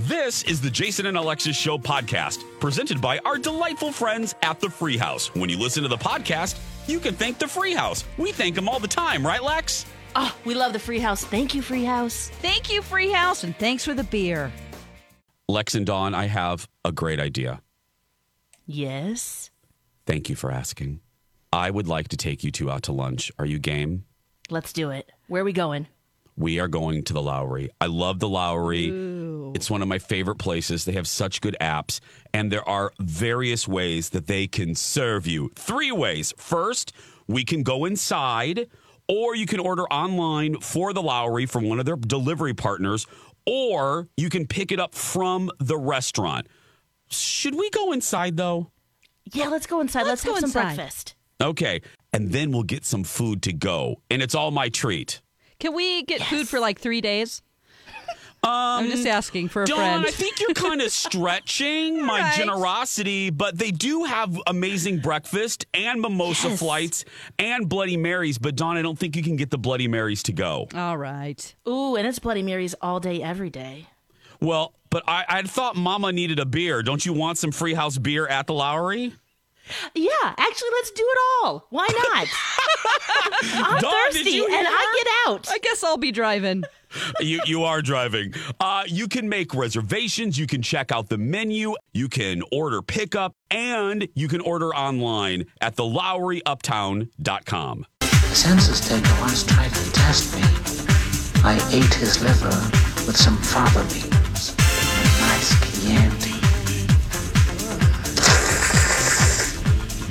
This is the Jason and Alexis Show podcast, presented by our delightful friends at the Free House. When you listen to the podcast, you can thank the Free House. We thank them all the time, right, Lex? Oh, we love the Free House. Thank you, Free House. Thank you, Free House, and thanks for the beer. Lex and Dawn, I have a great idea. Yes. Thank you for asking. I would like to take you two out to lunch. Are you game? Let's do it. Where are we going? We are going to the Lowry. I love the Lowry. It's one of my favorite places. They have such good apps, and there are various ways that they can serve you. Three ways. First, we can go inside, or you can order online for the Lowry from one of their delivery partners, or you can pick it up from the restaurant. Should we go inside though? Yeah, let's go inside. Let's, Let's go have some inside. breakfast. Okay. And then we'll get some food to go. And it's all my treat. Can we get food for like three days? I'm um, just asking for a Dawn, friend. I think you're kind of stretching my right. generosity, but they do have amazing breakfast and mimosa Yes. flights and Bloody Marys. But Dawn, I don't think you can get the Bloody Marys to go. All right. Ooh, and it's Bloody Marys all day, every day. Well, but I, I thought Mama needed a beer. Don't you want some free house beer at the Lowry? Yeah, actually, let's do it all. Why not? I'm Dawn, thirsty, and hear I get out. I guess I'll be driving. You you are driving. Uh, you can make reservations. You can check out the menu. You can order pickup, and you can order online at thelowryuptown.com. The census taker once tried to test me. I ate his liver with some fava beans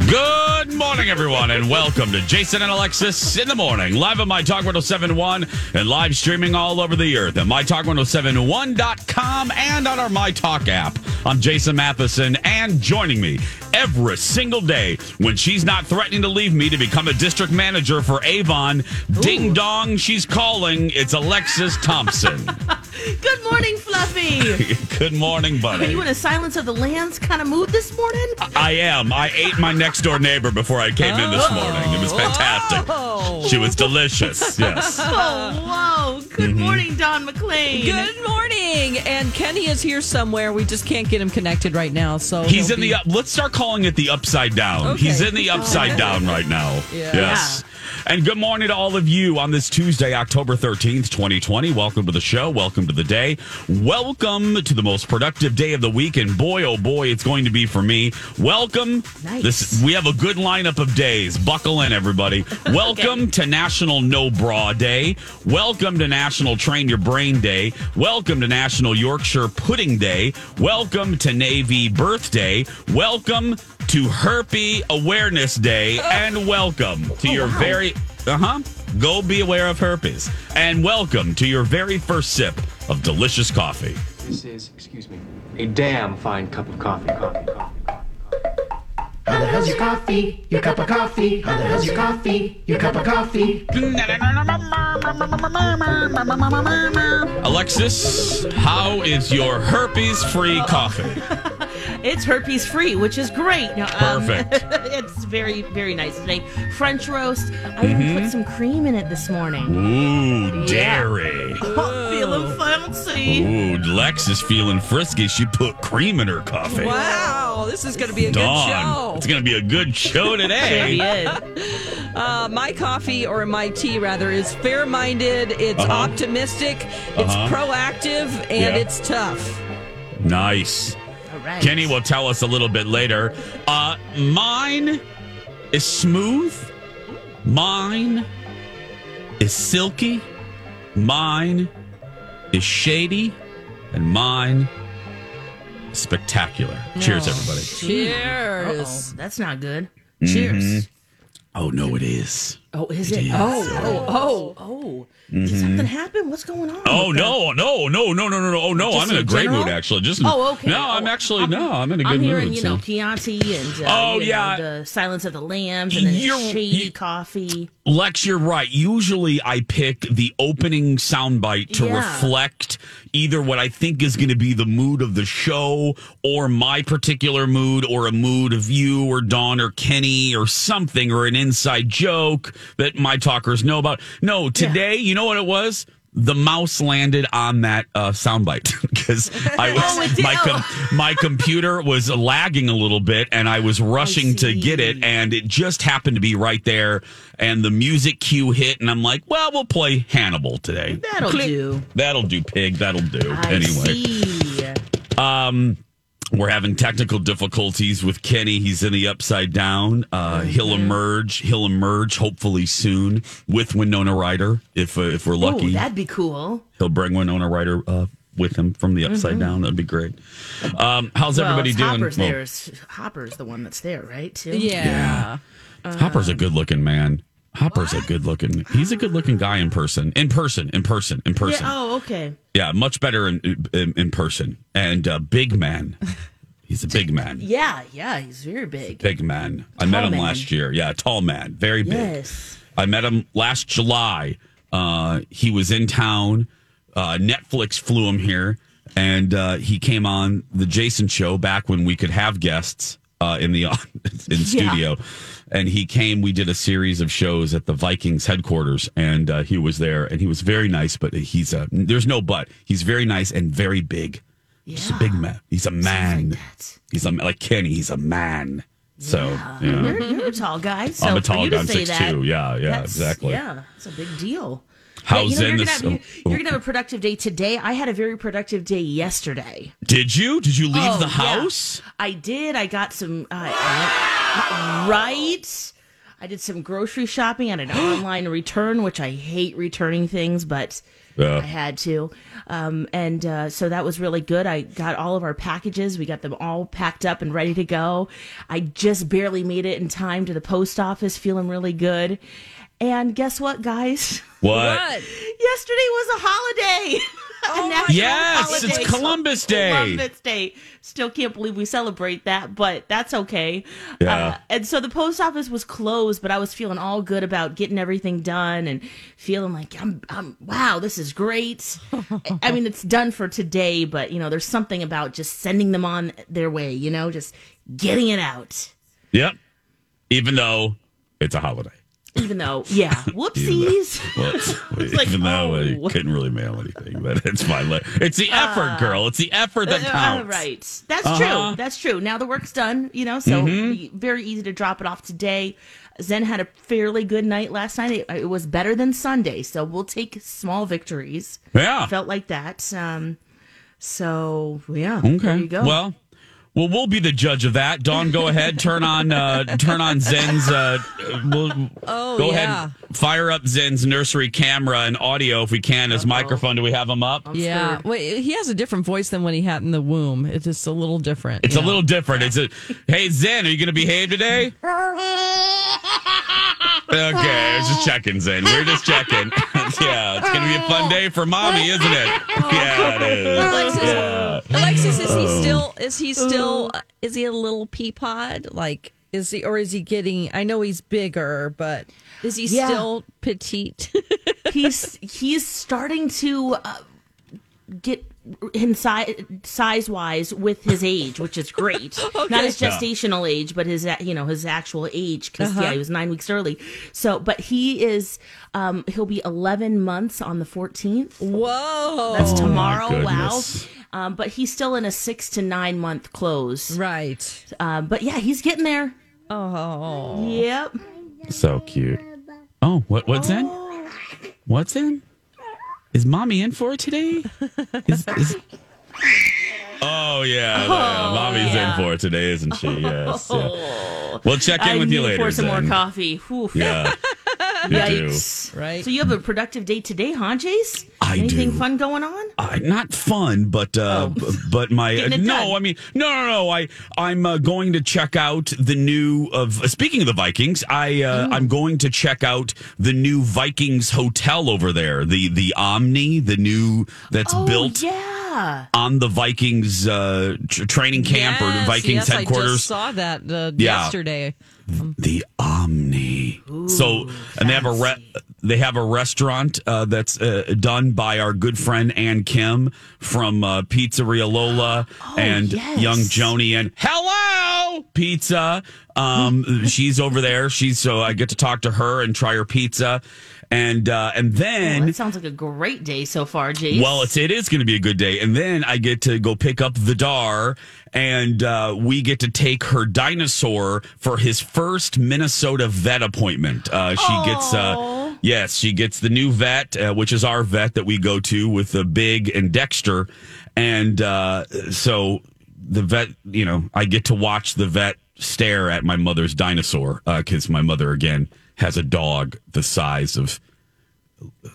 Good morning, everyone, and welcome to Jason and Alexis in the morning, live on My Talk 1071 and live streaming all over the earth at MyTalk1071.com and on our My Talk app. I'm Jason Matheson, and joining me every single day when she's not threatening to leave me to become a district manager for Avon, ding dong, she's calling. It's Alexis Thompson. Good morning, Fluffy. Good morning, buddy. Are you in a Silence of the Lambs kind of mood this morning? I am. I ate my next door neighbor before I came in this morning. It was fantastic. She was delicious. Yes. Oh, whoa. Good Mm-hmm. morning, Dawn McLean. Good morning. And Kenny is here somewhere. We just can't get him connected right now. So He's he'll in the be- up. Let's start calling it the upside down. Okay. He's in the upside down right now. Yeah. Yes. And good morning to all of you on this Tuesday, October 13th, 2020. Welcome to the show. Welcome to the day. Welcome to the most productive day of the week. And boy, oh boy, it's going to be for me. Welcome. Nice. This we have a good lineup of days. Buckle in, everybody. Welcome to National No Bra Day. Welcome to National Train Your Brain Day. Welcome to National Yorkshire Pudding Day. Welcome to Navy Birthday. Welcome to Herpy Awareness Day. And welcome to your very uh huh. Go be aware of herpes. And welcome to your very first sip of delicious coffee. This is, excuse me, a damn fine cup of coffee, coffee, coffee, coffee. How the hell's your coffee? Your cup of coffee? How the hell's your coffee? Your cup of coffee? Alexis, how is your herpes free coffee? It's herpes free, which is great. No, um, Perfect. it's very, very nice today. French roast. I even put some cream in it this morning. Ooh, dairy. Feeling fancy. Ooh, Lex is feeling frisky. She put cream in her coffee. Wow, this is going to be a good show. It's going to be a good show today. Uh, my coffee, or my tea rather, is fair minded, it's Uh-huh. optimistic, it's proactive, and Yeah. it's tough. nice. All right. Kenny will tell us a little bit later. Uh, mine is smooth. Mine is silky. Mine is shady. And mine is spectacular. Cheers, everybody. Cheers. Uh-oh, that's not good. Mm-hmm. Oh, no, it is. Oh, is it? is. Oh, oh, oh, oh. Did something happen? What's going on? Oh no, no, no, no, no, no, no! Oh no, Just I'm in a great general? mood actually. Just Oh, okay. No, I'm actually no, I'm in a good I'm mood. hearing, you know, so. Chianti and uh, Oh, you know, yeah. the Silence of the Lambs and then You're- shady you- coffee. Lex, you're right. Usually I pick the opening soundbite to Yeah. reflect either what I think is going to be the mood of the show or my particular mood or a mood of you or Dawn or Kenny or something or an inside joke that my talkers know about. No, today, you know what it was? The mouse landed on that uh, soundbite because I was Oh, my com- my computer was lagging a little bit and I was rushing to get it and it just happened to be right there and the music cue hit and I'm like, well, we'll play Hannibal today. That'll Click. do. That'll do, pig. That'll do. I anyway, see. um, we're having technical difficulties with Kenny. He's in the upside down. Uh, He'll Mm-hmm. emerge. He'll emerge hopefully soon with Winona Ryder if uh, if we're Oh, lucky. that'd be cool. He'll bring Winona Ryder uh, with him from the upside down. That'd be great. Um, how's Mm-hmm. Well, everybody it's doing? Hopper's Well, there. Hopper's the one that's there, right? Too. Yeah. Hopper's a good looking man. Hopper's a good looking. He's a good looking guy in person. In person. In person. In Yeah, person. Oh, okay. Yeah, much better in in, in person. And uh, big man. He's a big man. Yeah, yeah. He's very big. Big man. I met him man. last year. Yeah, tall man. Very big. Yes. I met him last July. Uh, he was in town. Uh, Netflix flew him here, and uh, he came on the Jason Show back when we could have guests uh, in the in studio. And he came. We did a series of shows at the Vikings headquarters, and uh, he was there. And he was very nice. But he's a there's no but. He's very nice and very big. He's a Yeah. big man. He's a man. that. He's a like Kenny. He's a man. So yeah. You're, you're a tall guy. So I'm a tall you guy. to I'm say 6'2". that, Yeah, yeah, that's- exactly. Yeah, it's a big deal. How's yeah, you know, in you're, this- gonna have, oh, you're gonna have a productive day today. I had a very productive day yesterday. Did you? Did you leave Oh, the yeah. house? I did. I got some. Uh, right. I did some grocery shopping at an online return, which I hate returning things, but Yeah. I had to. Um, and uh, so that was really good. I got all of our packages. We got them all packed up and ready to go. I just barely made it in time to the post office, feeling really good. And guess what, guys? What? What? Yesterday was a holiday. A national Yes, it's. Columbus Day. Columbus Day. Still can't believe we celebrate that, but that's okay. Yeah. Uh, and so the post office was closed, but I was feeling all good about getting everything done and feeling like I'm, I'm wow, this is great. I mean, it's done for today, but you know, there's something about just sending them on their way. You know, just getting it out. Yep. Even though it's a holiday. Even though, yeah, whoopsies. Well, like, even though I oh. couldn't really mail anything, but it's my Like, It's the effort, girl. It's the effort that Uh, counts. right. That's Uh-huh. Mm-hmm. true. That's true. Now the work's done, you know, so be- very easy to drop it off today. Zen had a fairly good night last night. It, it was better than Sunday, so we'll take small victories. Yeah. Felt like that. Um, so yeah, there Okay. you go. Well, well, we'll be the judge of that. Dawn, go ahead. Turn on, uh, turn on Zen's. Uh, we'll, Oh, go yeah. ahead. Fire up Zen's nursery camera and audio if we can. His microphone. Do we have him up? Yeah. scared. Wait, he has a different voice than when he had in the womb. It's just a little different. It's you a know? little different. It's a hey Zen, are you going to behave today? Okay, I was just checking, Zen. We're just checking. yeah, it's going to be a fun day for mommy, isn't it? Yeah, it is. Alexis, Yeah. Alexis, is he still? Is he still? Is he a little pea pod? Like, is he, or is he getting? I know he's bigger, but is he Yeah. still petite? he's he's starting to uh, get in size size wise with his age, which is great. Not his gestational age, but his you know his actual age because yeah, he was nine weeks early. So, but he is um he'll be eleven months on the fourteenth. Whoa. That's tomorrow. Wow. Um, but he's still in a six to nine month close. right. Um, but yeah, he's getting there. Oh. Yep. So cute. Oh, what what's in? What's in? Is mommy in for it today? Is, is... Oh yeah, oh, yeah, mommy's yeah. in for it today, isn't she? Yes. yeah. Oh. We'll check in I with you need later. for some more coffee. Whew. Yeah. You do. Yikes. Right. So you have a productive day today, huh, Jace? I Anything do. fun going on? Uh, not fun, but uh, b- but my Oh. Getting it no, done. I mean no, no, no. I I'm uh, going to check out the new of uh, speaking of the Vikings. I uh, I'm going to check out the new Vikings hotel over there. The the Omni, the new that's oh, built yeah. on the Vikings uh, tr- training camp or Yes, Vikings yes, I headquarters. just saw that uh, Yeah. yesterday. The Omni. so, and they have a re- they have a restaurant uh, that's uh, done by our good friend Ann Kim from uh, Pizzeria Lola and Oh, yes. Young Joni and Hello Pizza. Um, she's over there. She's so I get to talk to her and try her pizza, and uh, and then. Oh, that sounds like a great day so far, Jace. Well, it's it is going to be a good day, and then I get to go pick up Vidar, and uh, we get to take her dinosaur for his first Minnesota vet appointment. Uh, she gets, uh, yes, she gets the new vet, uh, which is our vet that we go to with the Big and Dexter, and uh, so the vet, you know, I get to watch the vet stare at my mother's dinosaur because my mother again has a dog the size of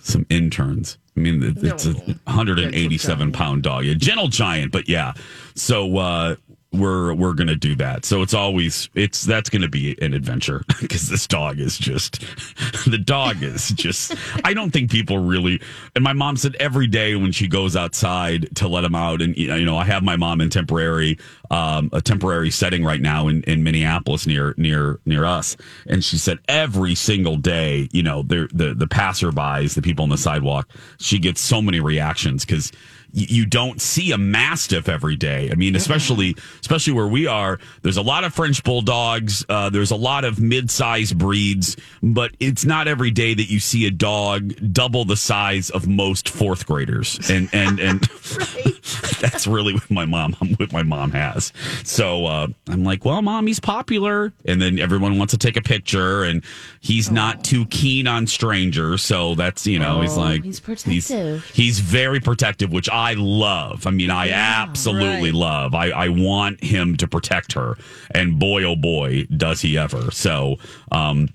some interns. I mean, it- it's a 187 pound dog, a gentle giant, but yeah. So uh, we're we're gonna do that. So it's always it's that's gonna be an adventure because this dog is just the dog is just. I don't think people really. And my mom said every day when she goes outside to let him out, and you know, I have my mom in temporary um, a temporary setting right now in, in Minneapolis near near near us, and she said every single day, you know, the the the passerbys, the people on the sidewalk, she gets so many reactions because you don't see a mastiff every day. I mean, especially especially where we are. There's a lot of French bulldogs. Uh, there's a lot of mid-sized breeds, but it's not every day that you see a dog double the size of most fourth graders. And and and that's really what my mom what my mom has. So uh, I'm like, well, mom, he's popular, and then everyone wants to take a picture, and he's not too keen on strangers. So that's you know, he's like he's protective. He's, very protective, which I love. I mean, I absolutely right. love. I, I want him to protect her, and boy, oh boy, does he ever. So, um,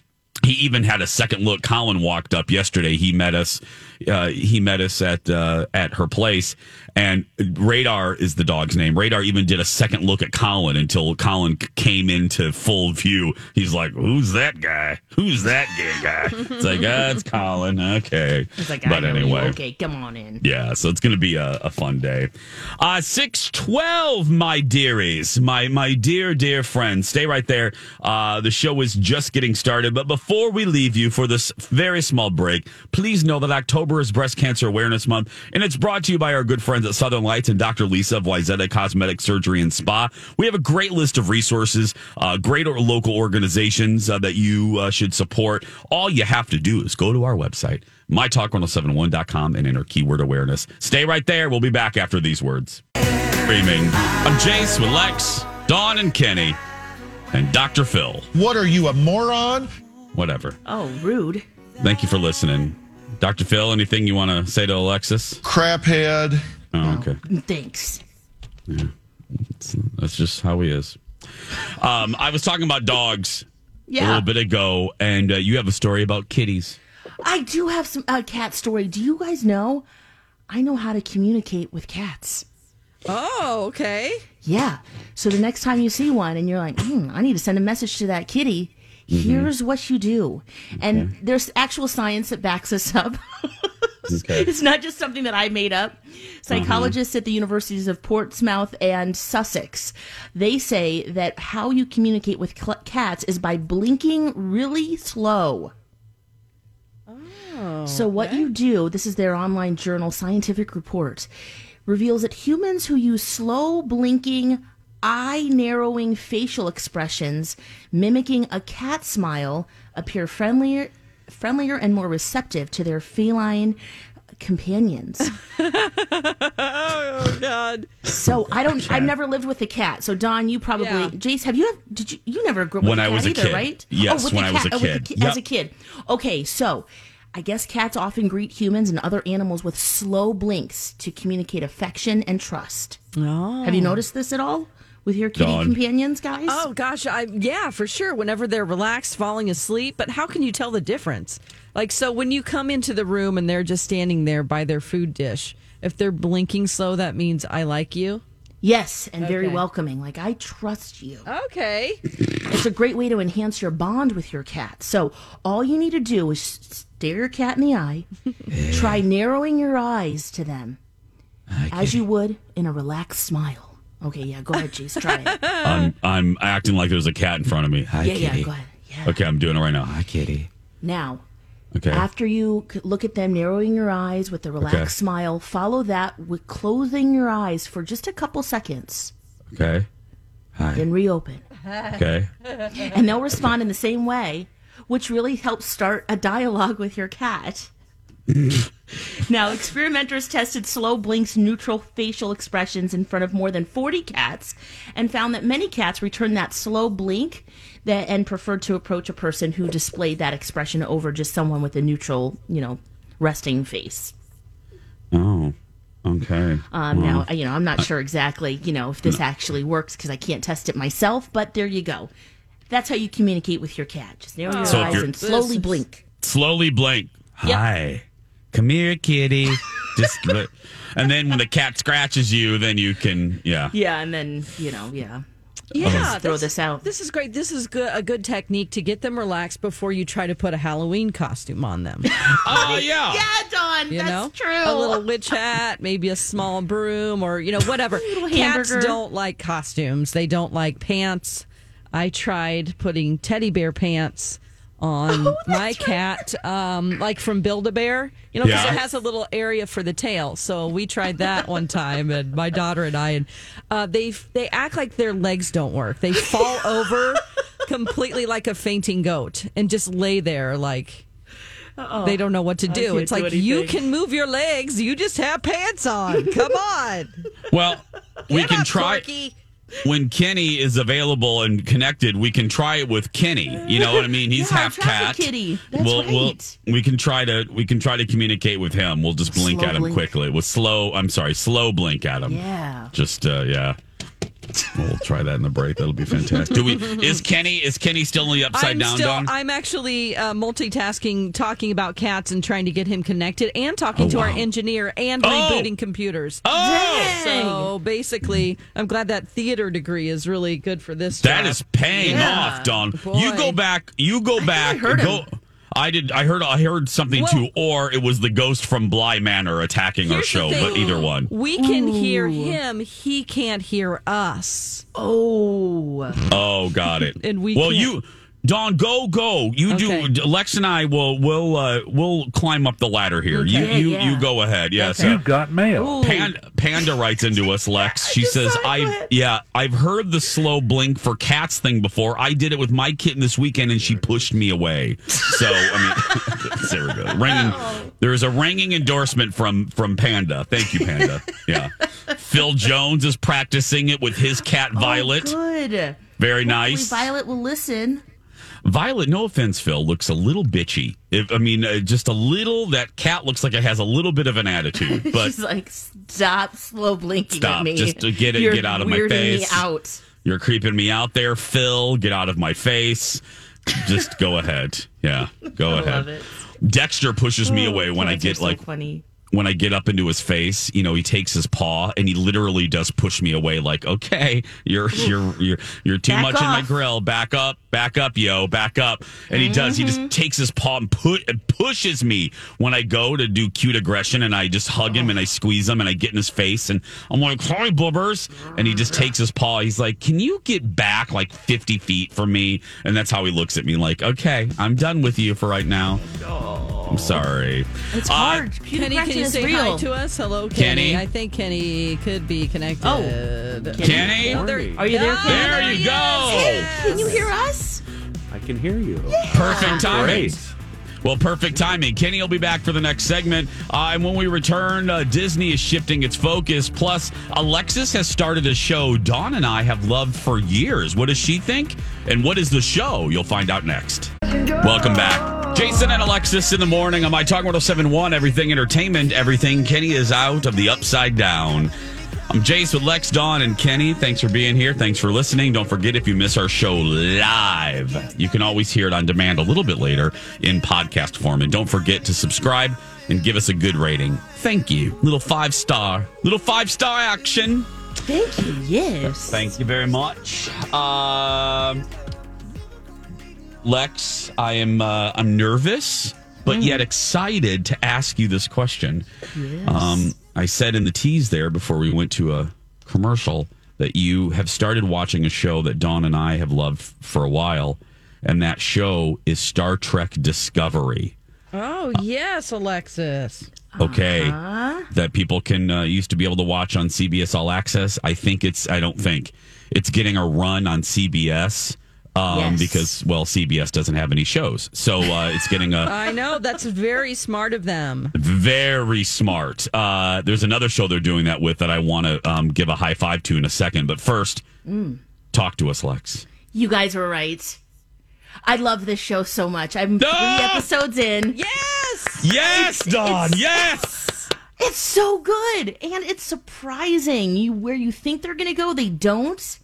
he even had a second look. Colin walked up yesterday. He met us. Uh, he met us at uh, at her place, and Radar is the dog's name. Radar even did a second look at Colin until Colin came into full view. He's like, "Who's that guy? Who's that gay guy?" It's like, "Ah, it's Colin." Okay, He's like, but anyway, Okay, come on in. yeah, so it's going to be a, a fun day. Uh, 612, my dearies, my, my dear, dear friends. Stay right there. Uh, the show is just getting started. But before we leave you for this very small break, please know that October is Breast Cancer Awareness Month, and it's brought to you by our good friends at Southern Lights and Dr. Lisa of Wayzata Cosmetic Surgery and Spa. We have a great list of resources, uh, great or local organizations uh, that you uh, should support. All you have to do is go to our website, mytalk1071.com, and enter keyword awareness. Stay right there. We'll be back after these words. Streaming. I'm Jace with Lex, Dawn, and Kenny, and Dr. Phil. What are you, a moron? Whatever. Oh, rude. Thank you for listening. Dr. Phil, anything you want to say to Alexis? Craphead. Oh, okay. Thanks. Yeah. That's just how he is. Um, I was talking about dogs a little bit ago, and uh, you have a story about kitties. I do have some uh, cat story. Do you guys know? I know how to communicate with cats. Oh, okay. Yeah. So the next time you see one and you're like, hmm, I need to send a message to that kitty, Mm-hmm. here's what you do. And there's actual science that backs us up. it's not just something that I made up. Psychologists at the universities of Portsmouth and Sussex, they say that how you communicate with cl- cats is by blinking really slow. So what you do, this is their online journal scientific report. reveals that humans who use slow blinking, eye narrowing facial expressions mimicking a cat smile appear friendlier friendlier and more receptive to their feline companions. Oh God. So I don't. I've never lived with a cat. So Dawn, you probably. Yeah. Jace, have you? Did you? You never grew up When with a I cat was a either, kid. right? Yes, oh, with when the I was cat- a oh, with the kid. As a kid. Okay, so I guess cats often greet humans and other animals with slow blinks to communicate affection and trust. Oh. Have you oh. noticed this at all with your kitty Dawn. companions, guys? Oh gosh, I yeah, for sure. Whenever they're relaxed, falling asleep, but how can you tell the difference? Like so when you come into the room and they're just standing there by their food dish, if they're blinking slow, that means I like you. Yes, and very welcoming. Like I trust you. Okay. It's a great way to enhance your bond with your cat. So all you need to do is stare your cat in the eye, try narrowing your eyes to them as you would in a relaxed smile. Okay, yeah, go ahead, Jace, try it. I'm I'm acting like there's a cat in front of me. Hi, yeah, kitty. yeah, go ahead. Yeah. Okay, I'm doing it right now. Hi, kitty. Now, Okay. after you look at them, narrowing your eyes with a relaxed Okay. smile, follow that with closing your eyes for just a couple seconds, okay. then reopen. Okay. and they'll respond in the same way, which really helps start a dialogue with your cat. now, experimenters tested slow blinks neutral facial expressions in front of more than 40 cats and found that many cats returned that slow blink that and preferred to approach a person who displayed that expression over just someone with a neutral, you know, resting face. Oh. Okay. Um, Now, you know, I'm not sure exactly, you know, if this actually works because I can't test it myself, but there you go. That's how you communicate with your cat. Just narrow your So eyes and slowly blink. Slowly blink. Hi. Come here, kitty. Just but- and then when the cat scratches you, then you can yeah. Yeah, and then, you know, yeah. Yeah, throw this- this out. This is great. This is good, a good technique to get them relaxed before you try to put a Halloween costume on them. Oh yeah. Yeah, Dawn, You that's know, true. a little witch hat, maybe a small broom, or you know, whatever. Cats don't like costumes. They don't like pants. I tried putting teddy bear pants on my cat, um, like from Build a Bear. You know, because Yeah. it has a little area for the tail. So we tried that one time, and my daughter and I, and uh, they they act like their legs don't work. They fall over completely like a fainting goat and just lay there like. They don't know what to do. It's do like you can move your legs. You just have pants on. Come on. Well, we Get can up, try Corky. When Kenny is available and connected. We can try it with Kenny. You know what I mean? He's Yeah, half cat. kitty. That's we'll, we'll- we can try to we can try to communicate with him. We'll just blink Slow at him blink. quickly with slow. I'm sorry, slow blink at him. Yeah. Just uh, yeah. We'll try that in the break. That'll be fantastic. Do we? Is Kenny? Is Kenny still in the upside I'm down? still. Dawn? I'm actually uh, multitasking, talking about cats and trying to get him connected, and talking Oh, to our engineer and Oh! rebooting computers. oh, So basically, I'm glad that theater degree is really good for this. that job. is paying Yeah. off, Dawn. You go back. You go back. heard go. him. I did. I heard. I heard something Well- too, or it was the ghost from Bly Manor attacking our show. But either one. We can hear him. He can't hear us. Oh. Oh, got it. And we well, can't- you, Dawn, go, go. You Okay. do. Lex and I will will uh, will climb up the ladder here. You Okay. you Yeah. you go ahead. Yes. You've got mail. Panda, Panda writes into us, Lex. She just says, saw it. Go "I've yeah, I've heard the slow blink for cats thing before. I did it with my kitten this weekend, and she pushed me away. So I mean, there we go. Ringing. There is a ringing endorsement from from Panda. Thank you, Panda. Yeah. Phil Jones is practicing it with his cat Violet. Oh, good. Very Hopefully nice. Violet will listen. Violet, no offense, Phil, looks a little bitchy. If, I mean, uh, just a little. That cat looks like it has a little bit of an attitude, but She's like, stop slow blinking Stop. at me. Just to get it- You're get out of my face. me out. you're creeping me out there, Phil. Get out of my face. Just go ahead. Yeah, go I ahead. love it. Dexter pushes me away when I get so like funny. When I get up into his face, you know, he takes his paw and he literally does push me away like, "Okay, you're you're you're you're too Back much in my grill. Back up, back up, yo, back up." And he does. He Mm-hmm. just takes his paw and put and pushes me when I go to do cute aggression and I just hug him and I squeeze him and I get in his face and I'm like, "Hi, bubbers." And he just takes his paw. He's like, "Can you get back like 50 feet from me?" And that's how he looks at me like, "Okay, I'm done with you for right now." I'm sorry. It's Uh, hard. Peter Kenny, can you is say real. hi to us? Hello, Kenny? Kenny. I think Kenny could be connected. Oh. Kenny? Oh, there- Are you there, Kenny? There you he go. is. Can you hear us? I can hear you. Perfect timing. Great. Well, perfect timing. Kenny will be back for the next segment. Uh, and when we return, uh, Disney is shifting its focus. Plus, Alexis has started a show Dawn and I have loved for years. What does she think? And what is the show? You'll find out next. Welcome back. Jason and Alexis in the morning on my Talk 1071, Everything Entertainment, Everything. Kenny is out of the upside down. I'm Jace with Lex, Dawn, and Kenny. Thanks for being here. Thanks for listening. Don't forget if you miss our show live, you can always hear it on demand a little bit later in podcast form. And don't forget to subscribe and give us a good rating. Thank you. Little five star, little five star action. Thank you. Yes. Thank you very much. Um, Lex, I am uh, I'm nervous, but yet excited to ask you this question. Um, I said in the tease there before we went to a commercial that you have started watching a show that Dawn and I have loved for a while, and that show is Star Trek Discovery. Oh, yes, Alexis. Okay, that people can uh, used to be able to watch on CBS All Access. I think it's I don't think it's getting a run on CBS um, Yes. because well CBS doesn't have any shows, so uh, it's getting a I know. That's very smart of them. very smart. Uh, there's another show they're doing that with that I want to um, give a high five to in a second, but first, talk to us, Lex. You guys were right. I love this show so much. I'm three Ah! episodes in. Yes. Yes, Dawn. it's- yes. It's so good and it's surprising. You where you think they're going to go, they don't.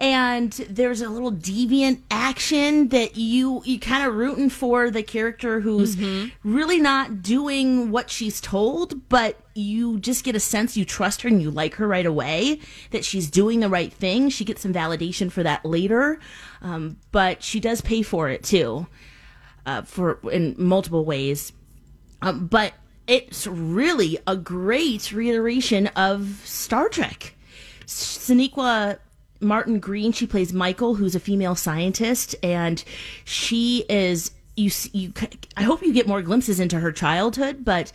And there's a little deviant action that you you kind of rooting for the character who's really not doing what she's told, but you just get a sense you trust her and you like her right away that she's doing the right thing. She gets some validation for that later, um, but she does pay for it too, uh, for in multiple ways. Um, but it's really a great reiteration of Star Trek. Sonequa Martin Green, she plays Michael, who's a female scientist, and she is you. You, I hope you get more glimpses into her childhood, but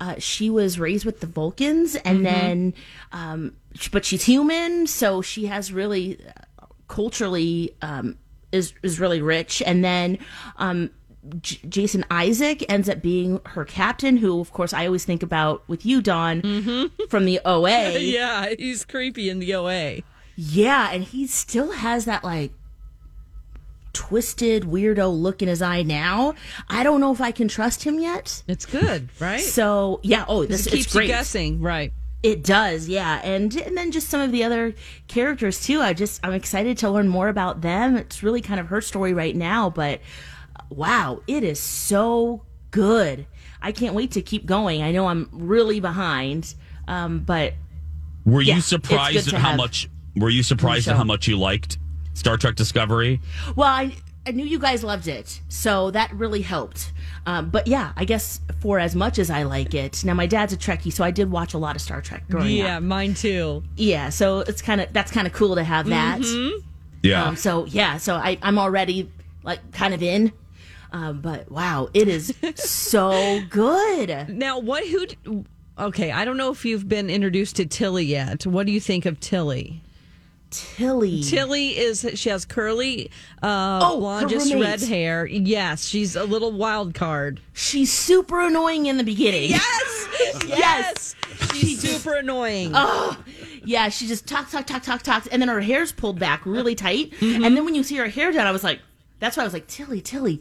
uh, she was raised with the Vulcans, and then, um, but she's human, so she has really uh, culturally um, is is really rich, and then. Um, J- Jason Isaac ends up being her captain, who, of course, I always think about with you, Dawn, from the OA. Yeah, he's creepy in the OA. Yeah, and he still has that like twisted weirdo look in his eye now. I don't know if I can trust him yet. It's good, right? So yeah, oh, this it keeps it's great. you guessing, right? It does, yeah, and and then just some of the other characters too. I just I'm excited to learn more about them. It's really kind of her story right now, but wow, it is so good. I can't wait to keep going. I know I'm really behind, um, but Were Yeah, you surprised at how have much? Were you surprised at how much you liked Star Trek Discovery? Well, I, I knew you guys loved it, so that really helped. Um, but yeah, I guess for as much as I like it, now my dad's a Trekkie, so I did watch a lot of Star Trek growing Yeah, up. mine too. Yeah, so it's kind of that's kind of cool to have that. Yeah. Um, so yeah, so I, I'm already like kind of in. Um, but wow, it is so good. Now, what? Who? Okay, I don't know if you've been introduced to Tilly yet. What do you think of Tilly? Tilly. Tilly is she has curly, uh, Oh, blondish red hair. Yes, she's a little wild card. She's super annoying in the beginning. Yes, Yes. she's super annoying. Oh, yeah, she just talks, talk, talk, talk, talks, and then her hair's pulled back really tight. Mm-hmm. And then when you see her hair down, I was like, that's why I was like, Tilly, Tilly,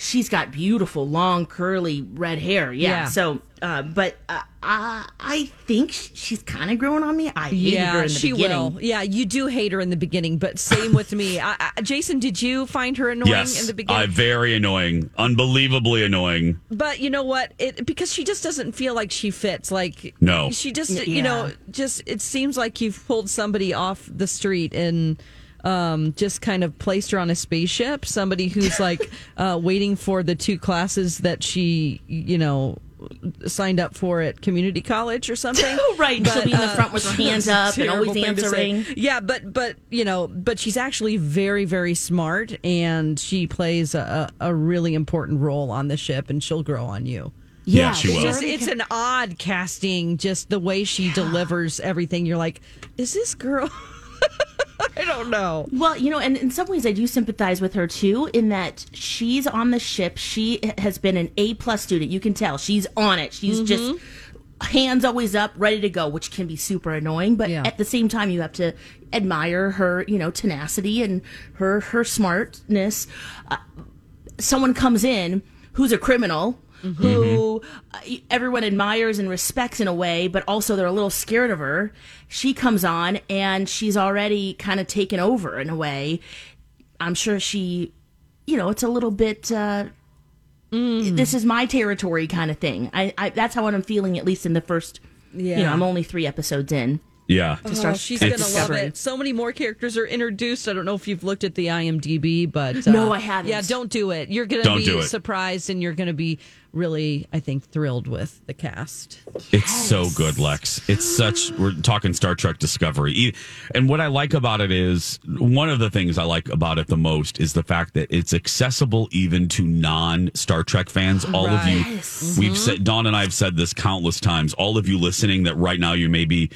she's got beautiful, long, curly red hair. Yeah. Yeah. So, uh, but uh, I, I think she's kind of growing on me. I hated yeah, her in the she beginning. will. Yeah, you do hate her in the beginning, but same with me. I, I, Jason, did you find her annoying yes. in the beginning? Uh, very annoying. Unbelievably annoying. But you know what? It because she just doesn't feel like she fits. Like No. she just Yeah. you know just it seems like you've pulled somebody off the street and um, just kind of placed her on a spaceship. Somebody who's like uh, waiting for the two classes that she you know signed up for at community college or something. Right, she'll be in the front with her hands up and always thing to say. answering. Yeah, but but you know, but she's actually very very smart, and she plays a, a a really important role on the ship, and she'll grow on you. Yeah, she will. just it's an odd casting, just the way she delivers everything. You're like, is this girl? I don't know. Well, you know, and in some ways I do sympathize with her too, in that she's on the ship. She has been an A plus student. You can tell she's on it. She's just hands always up, ready to go, which can be super annoying. But Yeah. at the same time, you have to admire her, you know, tenacity and her her smartness. Uh, someone comes in who's a criminal. Who uh, everyone admires and respects in a way, but also they're a little scared of her. She comes on and she's already kind of taken over in a way. I'm sure she, you know, it's a little bit. Uh, This is my territory, kind of thing. I, I that's how I'm feeling, at least in the first. You know, Yeah. I'm only three episodes in. Yeah. Oh, she's gonna love it. So many more characters are introduced. I don't know if you've looked at the IMDb, but uh, No, I haven't. Yeah, don't do it. You're gonna Don't be surprised, and you're gonna be really, I think, thrilled with the cast. It's so good, Lex. It's such. We're talking Star Trek Discovery, E- and what I like about it is one of the things I like about it the most is the fact that it's accessible even to non Star Trek fans. All of you, we've mm-hmm. said. Dawn and I have said this countless times. All of you listening, that right now you may be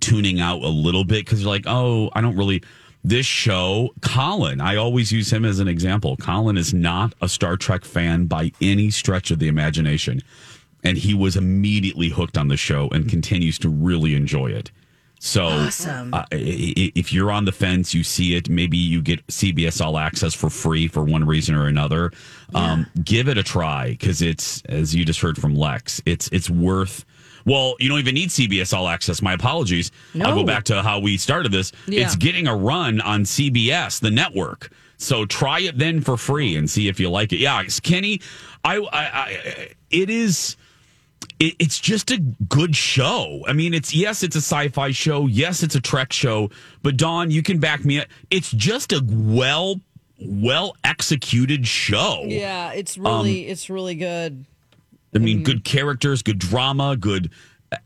tuning out a little bit because you're like, oh, I don't really. This show, Colin, I always use him as an example. Colin is not a Star Trek fan by any stretch of the imagination and he was immediately hooked on the show and continues to really enjoy it. So, uh, i- i- if you're on the fence, you see it. Maybe you get CBS All Access for free for one reason or another. Um, give it a try because it's, as you just heard from Lex, it's it's worth. Well, you don't even need CBS All Access. My apologies. I'll go back to how we started this. Yeah. It's getting a run on CBS, the network. So try it then for free and see if you like it. Yeah, it's- Kenny, I, I, I it is it's just a good show. I mean, it's yes, it's a sci-fi show. Yes, it's a Trek show. But Dawn, you can back me up. It's just a well, well executed show. Yeah, it's really, um, it's really good. I mean, good characters, good drama, good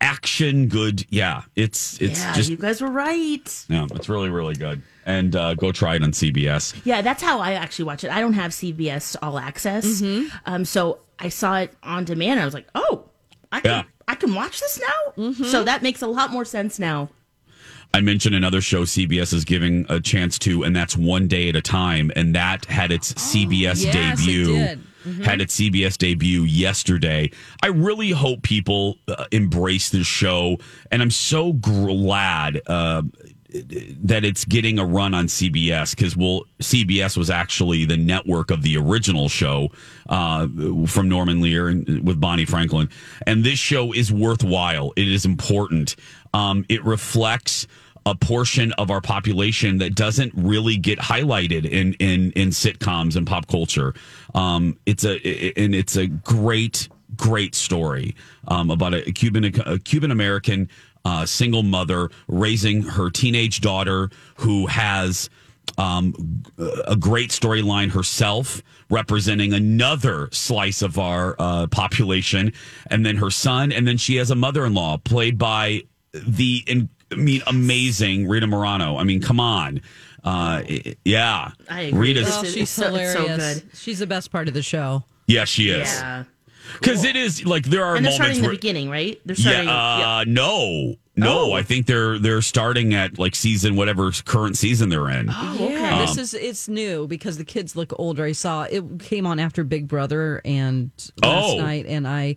action, good. Yeah, it's it's yeah, just you guys were right. yeah, it's really really good. And uh, go try it on CBS. Yeah, that's how I actually watch it. I don't have CBS All Access, Mm-hmm. um, so I saw it on demand. I was like, oh, I can Yeah. I can watch this now. Mm-hmm. So that makes a lot more sense now. I mentioned another show CBS is giving a chance to, and that's One Day at a Time, and that had its CBS Oh, yes, it debut. did. Mm-hmm. Had its CBS debut yesterday. I really hope people uh, embrace this show, and I'm so glad uh, that it's getting a run on CBS because well, CBS was actually the network of the original show uh, from Norman Lear and with Bonnie Franklin, and this show is worthwhile. It is important. Um, it reflects a portion of our population that doesn't really get highlighted in in in sitcoms and pop culture. Um, it's a and it's a great great story um, about a Cuban a Cuban American uh, single mother raising her teenage daughter who has um, a great storyline herself, representing another slice of our uh, population, and then her son, and then she has a mother-in-law played by the, in, I mean, amazing Rita Moreno. I mean, come on, uh, yeah, I agree. Rita's, This Oh, she's it's so- it's so hilarious. good. She's the best part of the show. yeah, she is, Yeah, because it is like there are and they're moments starting the beginning, right? They're starting. Yeah, starting. uh, no, no. Oh. I think they're they're starting at like season whatever current season they're in. Oh, okay. Yeah, this Um, is it's new because the kids look older. I saw it came on after Big Brother and last Oh. night, and I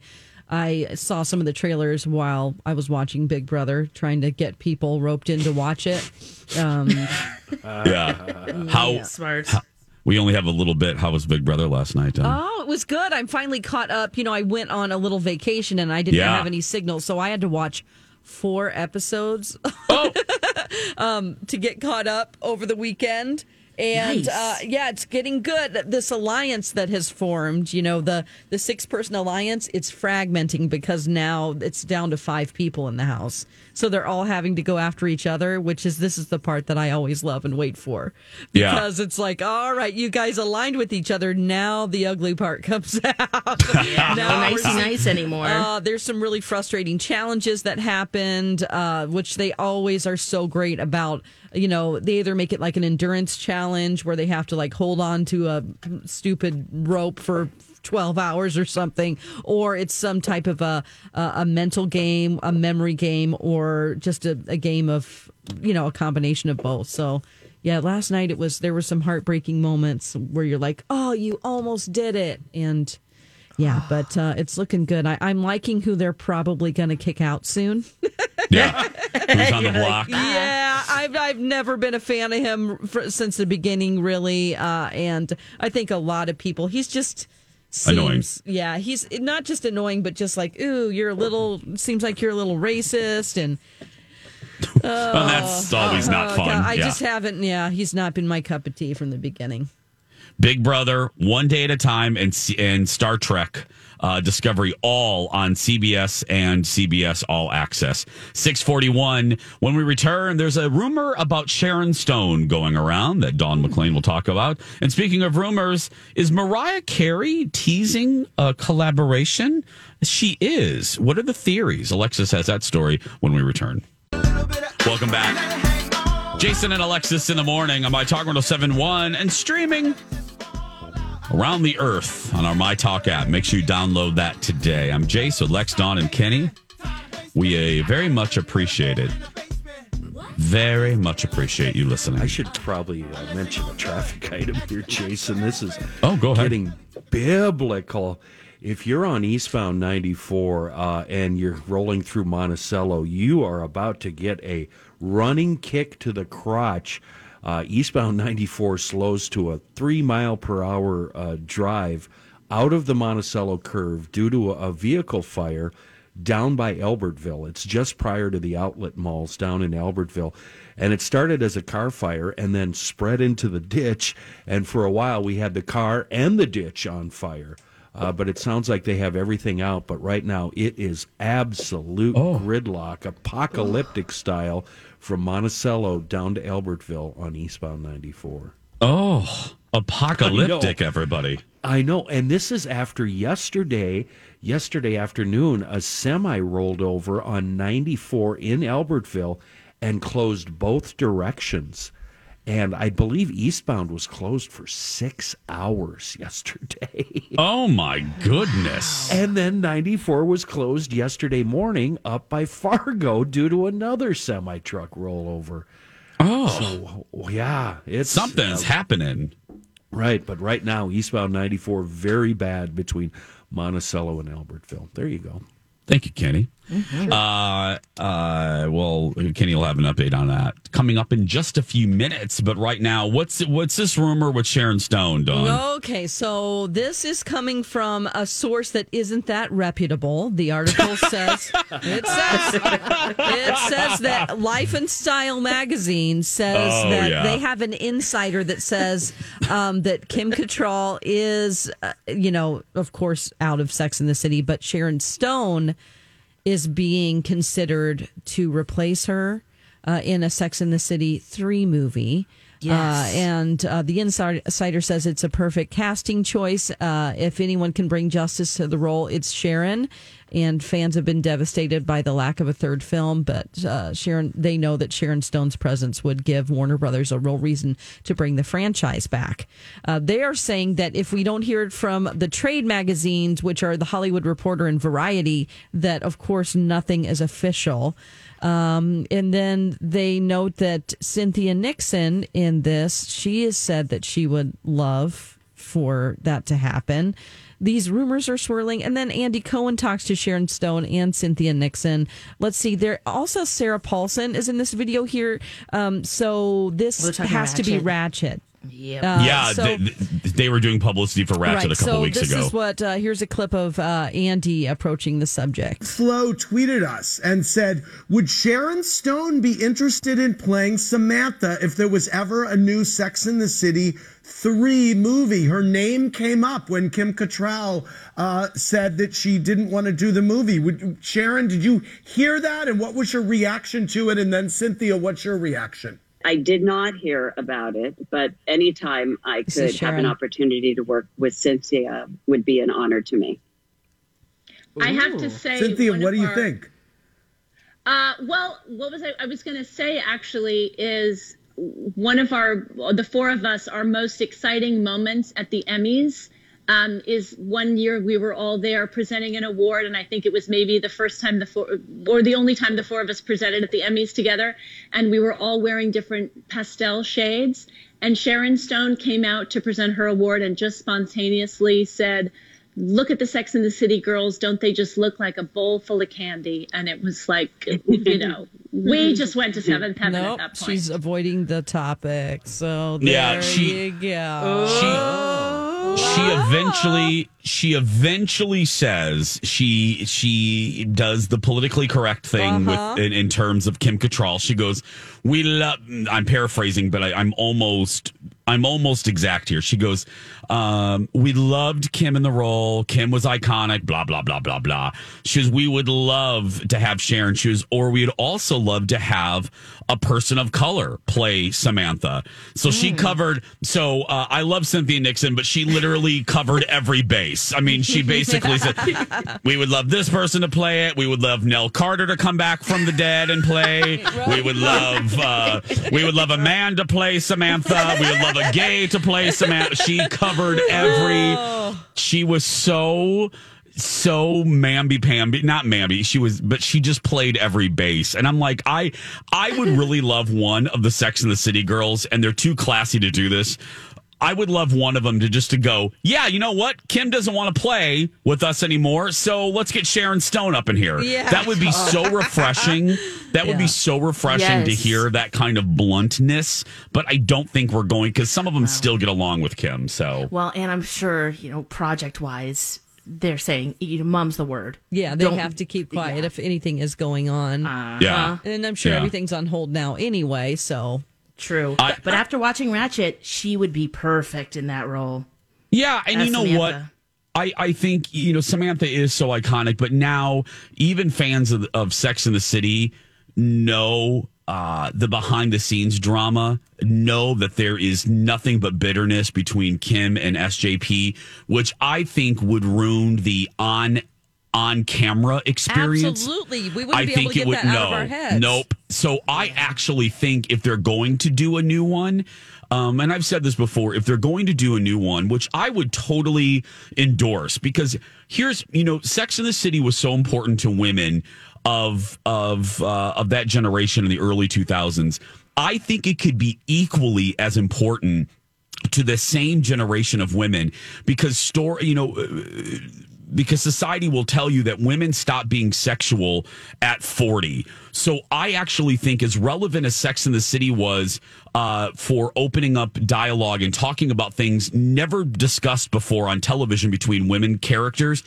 I saw some of the trailers while I was watching Big Brother, trying to get people roped in to watch it. Um, Yeah, how Smart. How, we only have a little bit. How was Big Brother last night? Oh, it was good. I'm finally caught up. You know, I went on a little vacation and I didn't Yeah. have any signal, so I had to watch four episodes Oh. um, to get caught up over the weekend. And Nice. uh, yeah, it's getting good. This alliance that has formed, you know, the the six person alliance, it's fragmenting because now it's down to five people in the house. So they're all having to go after each other, which is this is the part that I always love and wait for. Yeah. Because it's like, all right, you guys aligned with each other. Now the ugly part comes out. Yeah, no nicey nice anymore. uh, there's some really frustrating challenges that happened, uh, which they always are so great about. You know, they either make it like an endurance challenge where they have to like hold on to a stupid rope for 12 hours or something, or it's some type of a, a, a mental game, a memory game, or just a, a game of, you know, a combination of both. So, yeah, last night it was, there were some heartbreaking moments where you're like, oh, you almost did it. And, yeah, but uh, it's looking good. I, I'm liking who they're probably going to kick out soon. Yeah. Who's on the block? yeah, I've I've never been a fan of him for, since the beginning, really. Uh, and I think a lot of people, he's just Annoying. Yeah, he's not just annoying, but just like, ooh, you're a little. Seems like you're a little racist, and well, that's uh, always not oh, fun. God, I yeah. just haven't. Yeah, he's not been my cup of tea from the beginning. Big Brother, One Day at a Time, and and Star Trek uh, Discovery, all on CBS and CBS All Access. Six forty one. When we return, there's a rumor about Sharon Stone going around that Dawn McClain will talk about. And speaking of rumors, is Mariah Carey teasing a collaboration? She is. What are the theories? Alexis has that story when we return. Welcome back. Jason and Alexis in the morning on My Talk 1071 and streaming around the earth on our My Talk app. Make sure you download that today. I'm Jace with Lex, Dawn, and Kenny. We uh, very much appreciate it. Very much appreciate you listening. I should probably uh, mention a traffic item here, Jason. This is Oh, go ahead. getting biblical. If you're on eastbound 94 uh, and you're rolling through Monticello, you are about to get a running kick to the crotch. Uh, eastbound 94 slows to a three mile per hour uh, drive out of the Monticello curve due to a, a vehicle fire down by Albertville. It's just prior to the outlet malls down in Albertville. And it started as a car fire and then spread into the ditch. And for a while, we had the car and the ditch on fire. Uh, but it sounds like they have everything out. But right now, it is absolute gridlock, apocalyptic style from Monticello down to Albertville on eastbound 94. oh, apocalyptic, I everybody. I know, and this is after yesterday. Yesterday afternoon, a semi rolled over on 94 in Albertville and closed both directions. And I believe eastbound was closed for six hours yesterday. Oh, my goodness. and then 94 was closed yesterday morning up by Fargo due to another semi truck rollover. Oh, So, yeah, it's something's uh, happening. Right, but right now, eastbound 94, very bad between Monticello and Albertville. There you go. Thank you, Kenny. Uh, uh, well, Kenny will have an update on that coming up in just a few minutes. But right now, what's what's this rumor with Sharon Stone, Dawn? Okay, so this is coming from a source that isn't that reputable. The article says it says it says that Life and Style magazine says Oh, that yeah. they have an insider that says um, that Kim Cattrall is, uh, you know, of course, out of Sex in the City, but Sharon Stone is being considered to replace her uh, in a Sex in the City 3 movie. Yes. Uh, and uh, the insider says it's a perfect casting choice. Uh, if anyone can bring justice to the role, it's Sharon. And fans have been devastated by the lack of a third film, but uh, Sharon, they know that Sharon Stone's presence would give Warner Brothers a real reason to bring the franchise back. Uh, they are saying that if we don't hear it from the trade magazines, which are the Hollywood Reporter and Variety, that of course nothing is official. Um, and then they note that Cynthia Nixon in this, she has said that she would love for that to happen. These rumors are swirling. And then Andy Cohen talks to Sharon Stone and Cynthia Nixon. Let's see. There also Sarah Paulson is in this video here. Um, so this We're has to be Ratched. Ratched. Yep. Uh, yeah, so- th- th- they were doing publicity for Ratched a couple so weeks this ago. is what uh, here's a clip of uh, Andy approaching the subject. Flo tweeted us and said, Would Sharon Stone be interested in playing Samantha if there was ever a new Sex in the City 3 movie? Her name came up when Kim Cattrall uh, said that she didn't want to do the movie. Would, Sharon, did you hear that? And what was your reaction to it? And then, Cynthia, what's your reaction? I did not hear about it, but anytime I This could is have an opportunity to work with Cynthia would be an honor to me. I have to say, Cynthia, what of do you our- think? Uh, well, what was I? I was going to say actually is one of our, the four of us, our most exciting moments at the Emmys. Um, is one year we were all there presenting an award, and I think it was maybe the first time the four, or the only time the four of us presented at the Emmys together, and we were all wearing different pastel shades. And Sharon Stone came out to present her award and just spontaneously said, look at the Sex and the City girls. Don't they just look like a bowl full of candy? And it was like, you know, we just went to seventh heaven Nope, at that point. she's avoiding the topic. So there Yeah, she- you go. she eventually she eventually says she she does the politically correct thing Uh-huh. with in, in terms of Kim Cattrall. She goes, "We love." I'm paraphrasing, but I, I'm almost I'm almost exact here. She goes, um, "We loved Kim in the role. Kim was iconic. Blah blah blah blah blah." She goes, "We would love to have Sharon." She goes, "Or we'd also love to have a person of color play Samantha." So she covered. So uh, I love Cynthia Nixon, but she literally covered every base. I mean, she basically said, "We would love this person to play it. We would love Nell Carter to come back from the dead and play. We would love uh, we would love a man to play Samantha. We would love a gay to play Samantha." She covered every. She was so so mamby pamby not mamby she was but she just played every base and i'm like i i would really love one of the sex and the city girls and they're too classy to do this i would love one of them to just to go yeah you know what kim doesn't want to play with us anymore so let's get sharon stone up in here Yeah. that would be so refreshing that would be so refreshing to hear that kind of bluntness but i don't think we're going because some of them still get along with kim so Well, and I'm sure, you know, project wise, they're saying, you know, mom's the word. Yeah, they Don't- have to keep quiet if anything is going on. Uh-huh. Yeah. And I'm sure Yeah. everything's on hold now anyway, so True. I- but after watching Ratched, she would be perfect in that role. Yeah, and you know what? I, I think you know Samantha is so iconic, but now even fans of, of Sex in the City know uh, the behind the scenes drama, know that there is nothing but bitterness between Kim and SJP, which I think would ruin the on on camera experience. Absolutely. We wouldn't be able to get that out of our heads. Nope. So I actually think if they're going to do a new one, um, and I've said this before, if they're going to do a new one, which I would totally endorse, because here's you know, Sex in the City was so important to women of of uh, of that generation in the early two thousands. I think it could be equally as important to the same generation of women because story you know because society will tell you that women stop being sexual at 40. So I actually think as relevant as Sex in the City was uh, for opening up dialogue and talking about things never discussed before on television between women characters.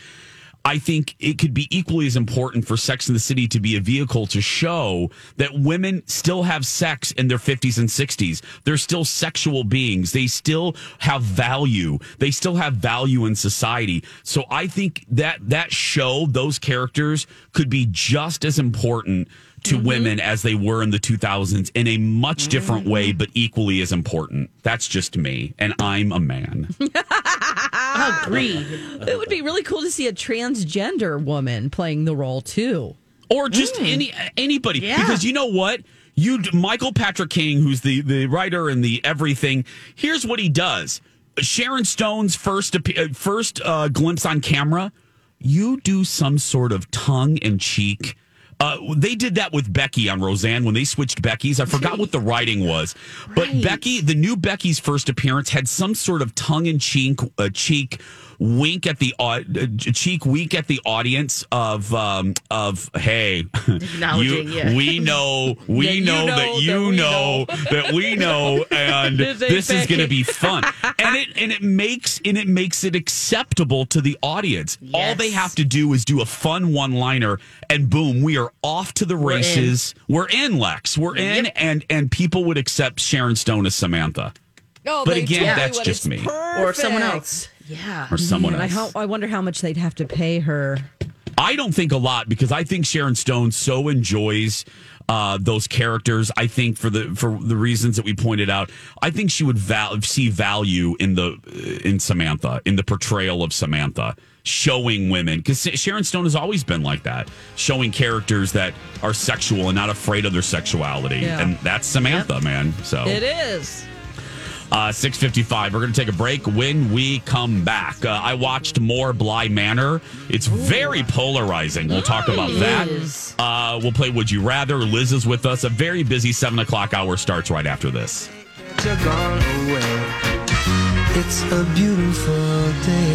I think it could be equally as important for Sex in the City to be a vehicle to show that women still have sex in their 50s and 60s. They're still sexual beings. They still have value. They still have value in society. So I think that that show, those characters could be just as important to women as they were in the 2000s in a much different way, but equally as important. That's just me. And I'm a man. Agreed. it would be really cool to see a transgender woman playing the role too. or just any anybody Yeah. because you know what you michael patrick king who's the the writer and the everything here's what he does sharon stone's first uh, first uh, glimpse on camera you do some sort of tongue and cheek uh, they did that with Becky on Roseanne when they switched Becky's. I forgot what the writing was, but Right. Becky, the new Becky's first appearance had some sort of tongue in cheek, uh, cheek wink at the uh, cheek wink at the audience of um, of hey, Acknowledging, you, yeah. we know we Yeah, know, know that that you we know, that we know, and This this, is going to be fun, and it and it makes and it makes it acceptable to the audience. All they have to do is do a fun one liner, and boom, we are off to the races. We're in, Lex. We're in, and and people would accept Sharon Stone as Samantha Oh, But again, that's just it's me. or someone else. Yeah. or someone And I, else. how, I wonder how much they'd have to pay her. I don't think a lot because I think Sharon Stone so enjoys uh, those characters. I think for the for the reasons that we pointed out, I think she would val- see value in the in Samantha in the portrayal of Samantha, showing women because Sharon Stone has always been like that, showing characters that are sexual and not afraid of their sexuality, Yeah. and that's Samantha, man. So It is. Uh, 655. We're going to take a break when we come back. Uh, I watched more Bly Manor. It's very polarizing. We'll talk about that. Uh, we'll play Would You Rather. Liz is with us. A very busy 7 o'clock hour starts right after this. It's a beautiful day.